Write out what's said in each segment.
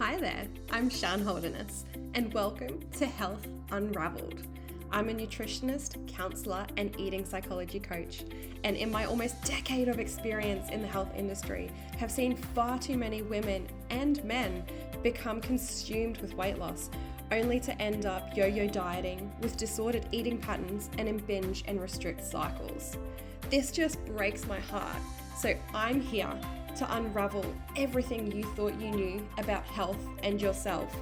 Hi there, I'm Shan Holderness, and welcome to Health Unravelled. I'm a nutritionist, counselor, and eating psychology coach, and in my almost decade of experience in the health industry, have seen far too many women and men become consumed with weight loss, only to end up yo yo dieting with disordered eating patterns and in binge and restrict cycles. This just breaks my heart, so I'm here to unravel everything you thought you knew about health and yourself,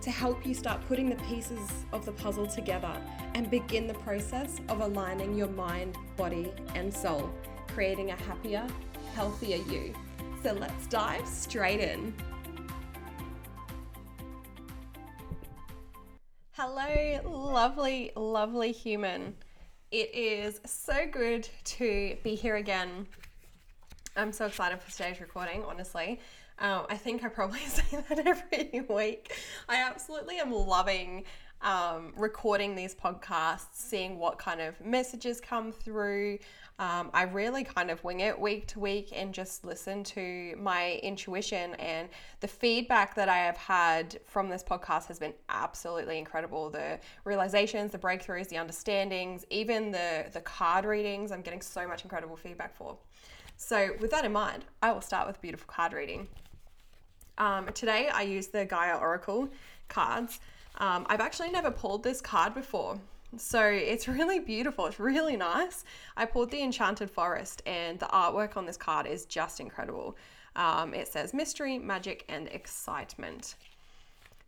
to help you start putting the pieces of the puzzle together and begin the process of aligning your mind, body, and soul, creating a happier, healthier you. So let's dive straight in. Hello, lovely, lovely human. It is so good to be here again I'm so excited for today's recording, honestly. Um, I think I probably say that every week. I absolutely am loving um, recording these podcasts, seeing what kind of messages come through. Um, I really kind of wing it week to week and just listen to my intuition. And the feedback that I have had from this podcast has been absolutely incredible. The realizations, the breakthroughs, the understandings, even the, the card readings, I'm getting so much incredible feedback for. So, with that in mind, I will start with beautiful card reading. Um, today, I use the Gaia Oracle cards. Um, I've actually never pulled this card before. So it's really beautiful. It's really nice. I pulled the Enchanted Forest, and the artwork on this card is just incredible. Um, it says mystery, magic, and excitement.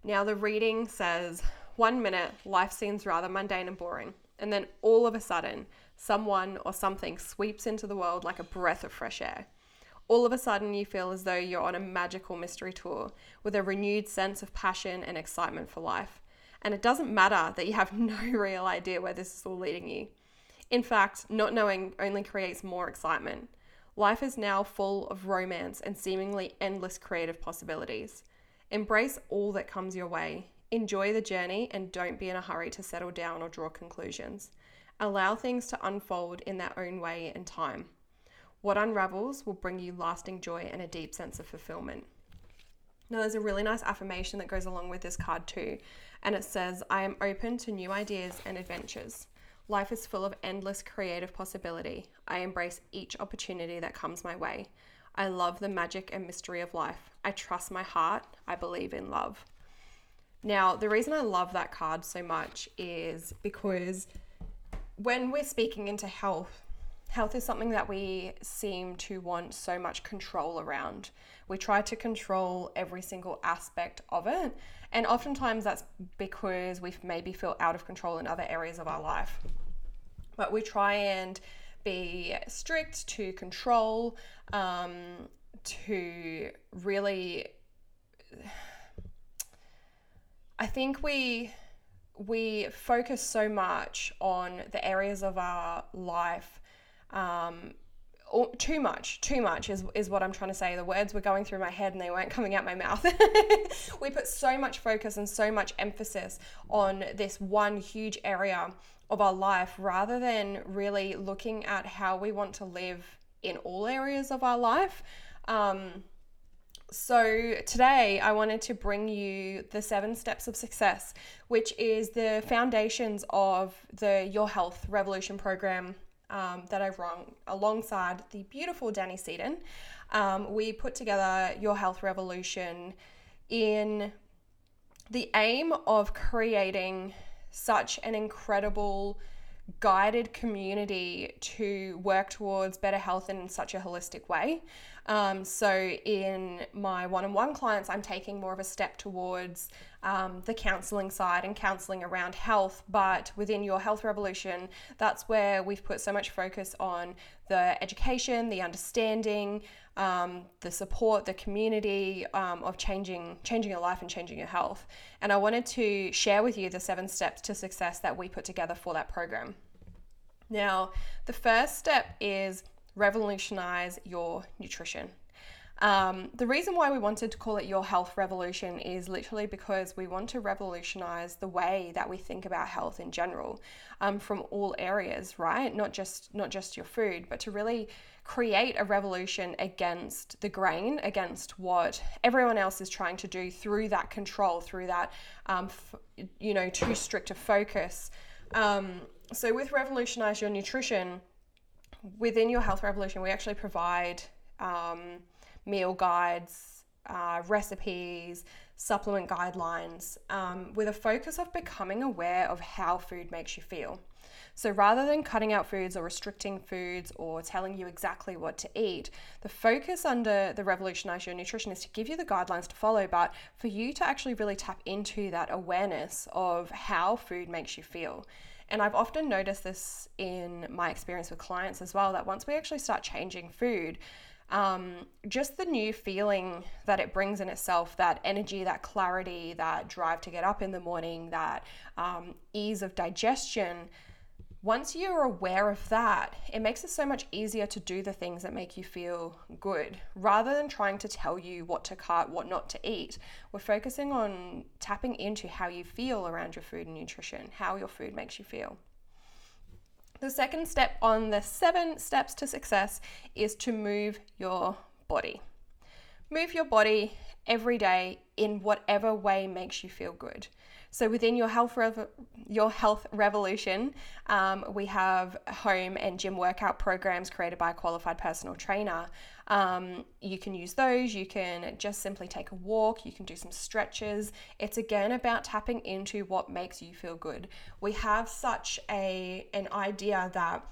Now, the reading says one minute, life seems rather mundane and boring. And then all of a sudden, someone or something sweeps into the world like a breath of fresh air. All of a sudden, you feel as though you're on a magical mystery tour with a renewed sense of passion and excitement for life. And it doesn't matter that you have no real idea where this is all leading you. In fact, not knowing only creates more excitement. Life is now full of romance and seemingly endless creative possibilities. Embrace all that comes your way. Enjoy the journey and don't be in a hurry to settle down or draw conclusions. Allow things to unfold in their own way and time. What unravels will bring you lasting joy and a deep sense of fulfillment. Now, there's a really nice affirmation that goes along with this card too, and it says, I am open to new ideas and adventures. Life is full of endless creative possibility. I embrace each opportunity that comes my way. I love the magic and mystery of life. I trust my heart. I believe in love. Now, the reason I love that card so much is because when we're speaking into health, health is something that we seem to want so much control around. We try to control every single aspect of it, and oftentimes that's because we maybe feel out of control in other areas of our life. But we try and be strict to control, um, to really. I think we we focus so much on the areas of our life um, or too much too much is, is what i'm trying to say. The words were going through my head and they weren't coming out my mouth. We put so much focus and so much emphasis on this one huge area of our life rather than really looking at how we want to live in all areas of our life. Um, so, today I wanted to bring you the seven steps of success, which is the foundations of the Your Health Revolution program um, that I've run alongside the beautiful Danny Seaton. Um, we put together Your Health Revolution in the aim of creating such an incredible guided community to work towards better health in such a holistic way. Um, so, in my one on one clients, I'm taking more of a step towards um, the counseling side and counseling around health. But within your health revolution, that's where we've put so much focus on the education, the understanding, um, the support, the community um, of changing changing your life and changing your health. And I wanted to share with you the seven steps to success that we put together for that program. Now, the first step is revolutionize your nutrition. Um, the reason why we wanted to call it Your Health Revolution is literally because we want to revolutionize the way that we think about health in general, um, from all areas, right? Not just not just your food, but to really create a revolution against the grain, against what everyone else is trying to do through that control, through that, um, f- you know, too strict a focus. Um, so with Revolutionize Your Nutrition, within Your Health Revolution, we actually provide um, meal guides, uh, recipes, supplement guidelines, um, with a focus of becoming aware of how food makes you feel. So rather than cutting out foods or restricting foods or telling you exactly what to eat, the focus under the Revolutionize Your Nutrition is to give you the guidelines to follow, but for you to actually really tap into that awareness of how food makes you feel. And I've often noticed this in my experience with clients as well that once we actually start changing food, um, just the new feeling that it brings in itself that energy, that clarity, that drive to get up in the morning, that um, ease of digestion. Once you're aware of that, it makes it so much easier to do the things that make you feel good rather than trying to tell you what to cut, what not to eat. We're focusing on tapping into how you feel around your food and nutrition, how your food makes you feel. The second step on the seven steps to success is to move your body. Move your body every day in whatever way makes you feel good. So within your health rev- your health revolution, um, we have home and gym workout programs created by a qualified personal trainer. Um, you can use those. You can just simply take a walk. You can do some stretches. It's again about tapping into what makes you feel good. We have such a an idea that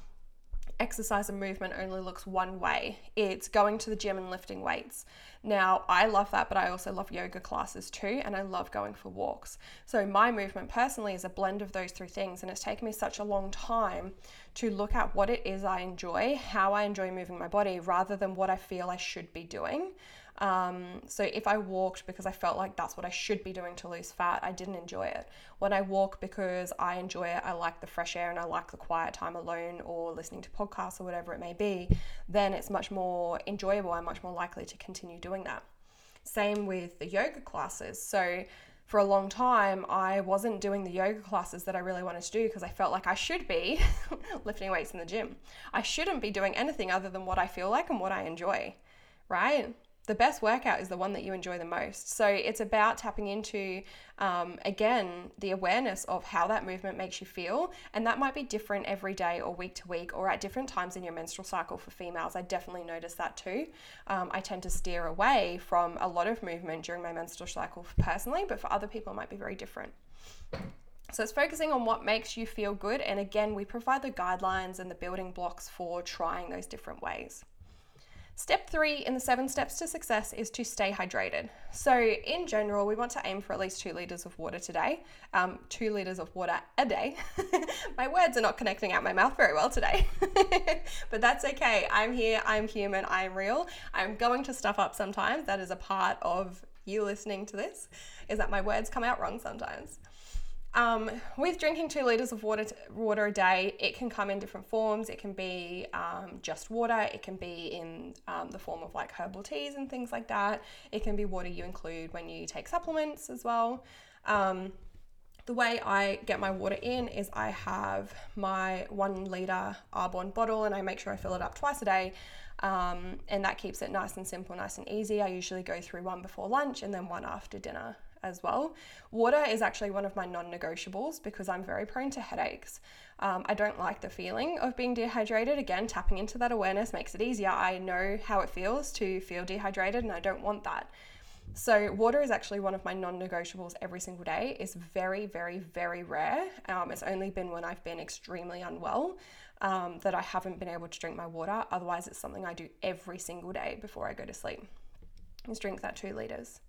exercise and movement only looks one way. It's going to the gym and lifting weights. Now, I love that, but I also love yoga classes too, and I love going for walks. So, my movement personally is a blend of those three things, and it's taken me such a long time to look at what it is I enjoy, how I enjoy moving my body, rather than what I feel I should be doing. Um, so if I walked because I felt like that's what I should be doing to lose fat, I didn't enjoy it. When I walk because I enjoy it, I like the fresh air and I like the quiet time alone or listening to podcasts or whatever it may be, then it's much more enjoyable. I'm much more likely to continue doing that. Same with the yoga classes. So for a long time, I wasn't doing the yoga classes that I really wanted to do because I felt like I should be lifting weights in the gym. I shouldn't be doing anything other than what I feel like and what I enjoy, right? The best workout is the one that you enjoy the most. So it's about tapping into, um, again, the awareness of how that movement makes you feel. And that might be different every day or week to week or at different times in your menstrual cycle for females. I definitely notice that too. Um, I tend to steer away from a lot of movement during my menstrual cycle personally, but for other people, it might be very different. So it's focusing on what makes you feel good. And again, we provide the guidelines and the building blocks for trying those different ways. Step three in the seven steps to success is to stay hydrated. So, in general, we want to aim for at least two liters of water today, um, two liters of water a day. my words are not connecting out my mouth very well today, but that's okay. I'm here, I'm human, I'm real. I'm going to stuff up sometimes. That is a part of you listening to this, is that my words come out wrong sometimes. Um, with drinking two liters of water, water a day, it can come in different forms. It can be um, just water, it can be in um, the form of like herbal teas and things like that. It can be water you include when you take supplements as well. Um, the way I get my water in is I have my one liter Arbonne bottle and I make sure I fill it up twice a day. Um, and that keeps it nice and simple, nice and easy. I usually go through one before lunch and then one after dinner as well. Water is actually one of my non negotiables because I'm very prone to headaches. Um, I don't like the feeling of being dehydrated. Again, tapping into that awareness makes it easier. I know how it feels to feel dehydrated and I don't want that. So, water is actually one of my non negotiables every single day. It's very, very, very rare. Um, it's only been when I've been extremely unwell um, that I haven't been able to drink my water. Otherwise, it's something I do every single day before I go to sleep. Is drink that two liters.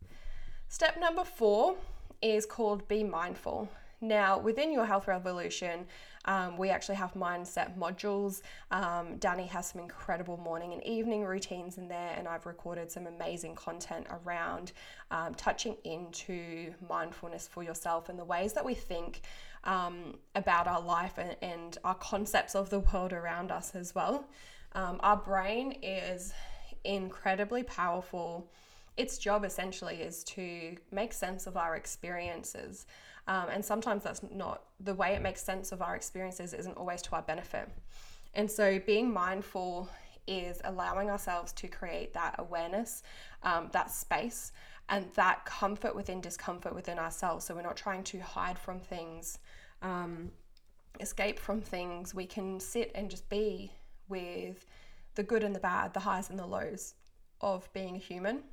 Step number four is called Be Mindful. Now, within your Health Revolution, um, we actually have mindset modules. Um, Danny has some incredible morning and evening routines in there, and I've recorded some amazing content around um, touching into mindfulness for yourself and the ways that we think um, about our life and, and, our concepts of the world around us as well. Um, our brain is incredibly powerful. Its job essentially is to make sense of our experiences. Um, and sometimes that's not the way it makes sense of our experiences, isn't always to our benefit. And so being mindful is allowing ourselves to create that awareness, um, that space, and that comfort within discomfort within ourselves. So we're not trying to hide from things, um, escape from things. We can sit and just be with the good and the bad, the highs and the lows of being a human.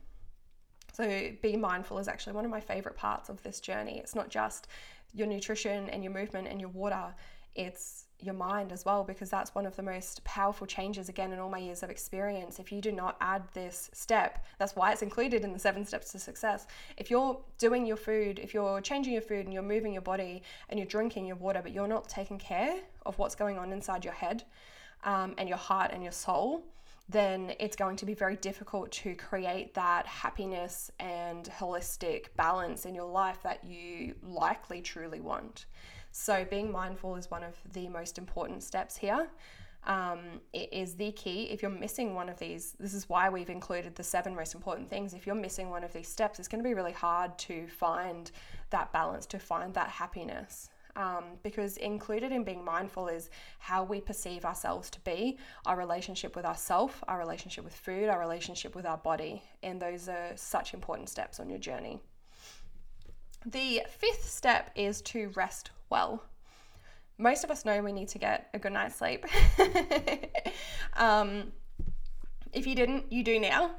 So, be mindful is actually one of my favorite parts of this journey. It's not just your nutrition and your movement and your water, it's your mind as well, because that's one of the most powerful changes, again, in all my years of experience. If you do not add this step, that's why it's included in the seven steps to success. If you're doing your food, if you're changing your food and you're moving your body and you're drinking your water, but you're not taking care of what's going on inside your head um, and your heart and your soul, then it's going to be very difficult to create that happiness and holistic balance in your life that you likely truly want. So, being mindful is one of the most important steps here. Um, it is the key. If you're missing one of these, this is why we've included the seven most important things. If you're missing one of these steps, it's going to be really hard to find that balance, to find that happiness. Um, because included in being mindful is how we perceive ourselves to be, our relationship with ourself, our relationship with food, our relationship with our body, and those are such important steps on your journey. The fifth step is to rest well. Most of us know we need to get a good night's sleep. um, if you didn't, you do now.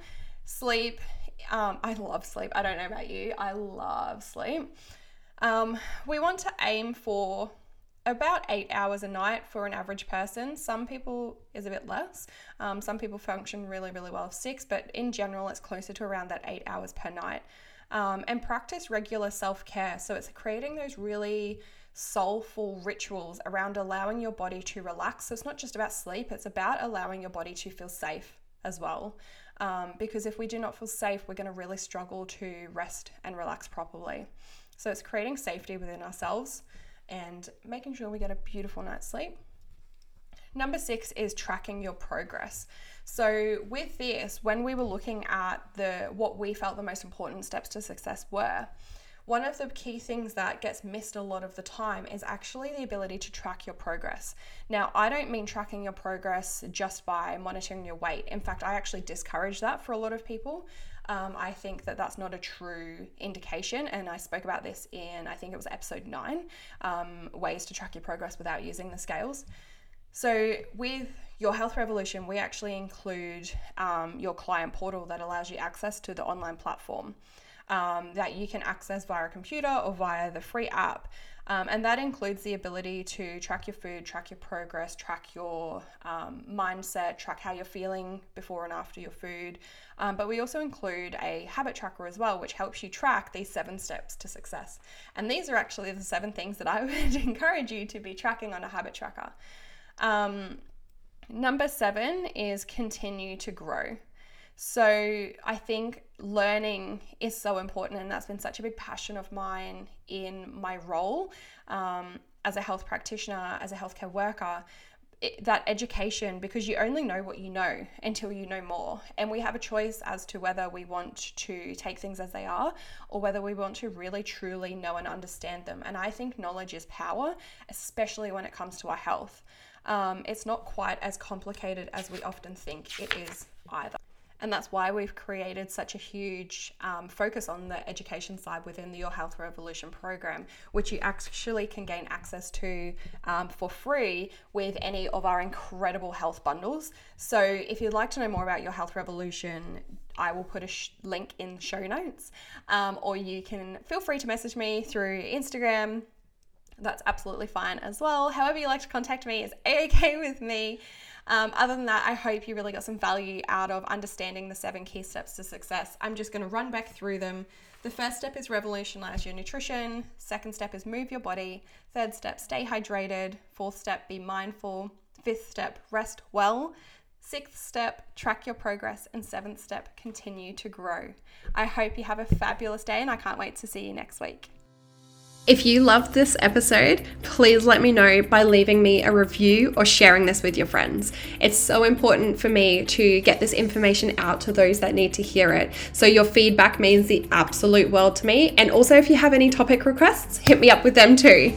Sleep, um, I love sleep. I don't know about you, I love sleep. Um, we want to aim for about eight hours a night for an average person. Some people is a bit less. Um, some people function really, really well six, but in general, it's closer to around that eight hours per night. Um, and practice regular self care. So it's creating those really soulful rituals around allowing your body to relax. So it's not just about sleep, it's about allowing your body to feel safe as well. Um, because if we do not feel safe, we're going to really struggle to rest and relax properly. So it's creating safety within ourselves and making sure we get a beautiful night's sleep. Number six is tracking your progress. So with this, when we were looking at the what we felt the most important steps to success were, one of the key things that gets missed a lot of the time is actually the ability to track your progress. Now, I don't mean tracking your progress just by monitoring your weight. In fact, I actually discourage that for a lot of people. Um, I think that that's not a true indication, and I spoke about this in I think it was episode nine um, ways to track your progress without using the scales. So, with your Health Revolution, we actually include um, your client portal that allows you access to the online platform um, that you can access via a computer or via the free app. Um, and that includes the ability to track your food, track your progress, track your um, mindset, track how you're feeling before and after your food. Um, but we also include a habit tracker as well, which helps you track these seven steps to success. And these are actually the seven things that I would encourage you to be tracking on a habit tracker. Um, number seven is continue to grow. So I think learning is so important, and that's been such a big passion of mine in my role um, as a health practitioner, as a healthcare worker. It, that education, because you only know what you know until you know more. And we have a choice as to whether we want to take things as they are or whether we want to really truly know and understand them. And I think knowledge is power, especially when it comes to our health. Um, it's not quite as complicated as we often think it is either. And that's why we've created such a huge um, focus on the education side within the Your Health Revolution program, which you actually can gain access to um, for free with any of our incredible health bundles. So, if you'd like to know more about Your Health Revolution, I will put a sh- link in show notes, um, or you can feel free to message me through Instagram. That's absolutely fine as well. However, you like to contact me is a okay with me. Um, other than that, I hope you really got some value out of understanding the seven key steps to success. I'm just going to run back through them. The first step is revolutionize your nutrition. Second step is move your body. Third step, stay hydrated. Fourth step, be mindful. Fifth step, rest well. Sixth step, track your progress. And seventh step, continue to grow. I hope you have a fabulous day and I can't wait to see you next week. If you loved this episode, please let me know by leaving me a review or sharing this with your friends. It's so important for me to get this information out to those that need to hear it. So, your feedback means the absolute world to me. And also, if you have any topic requests, hit me up with them too.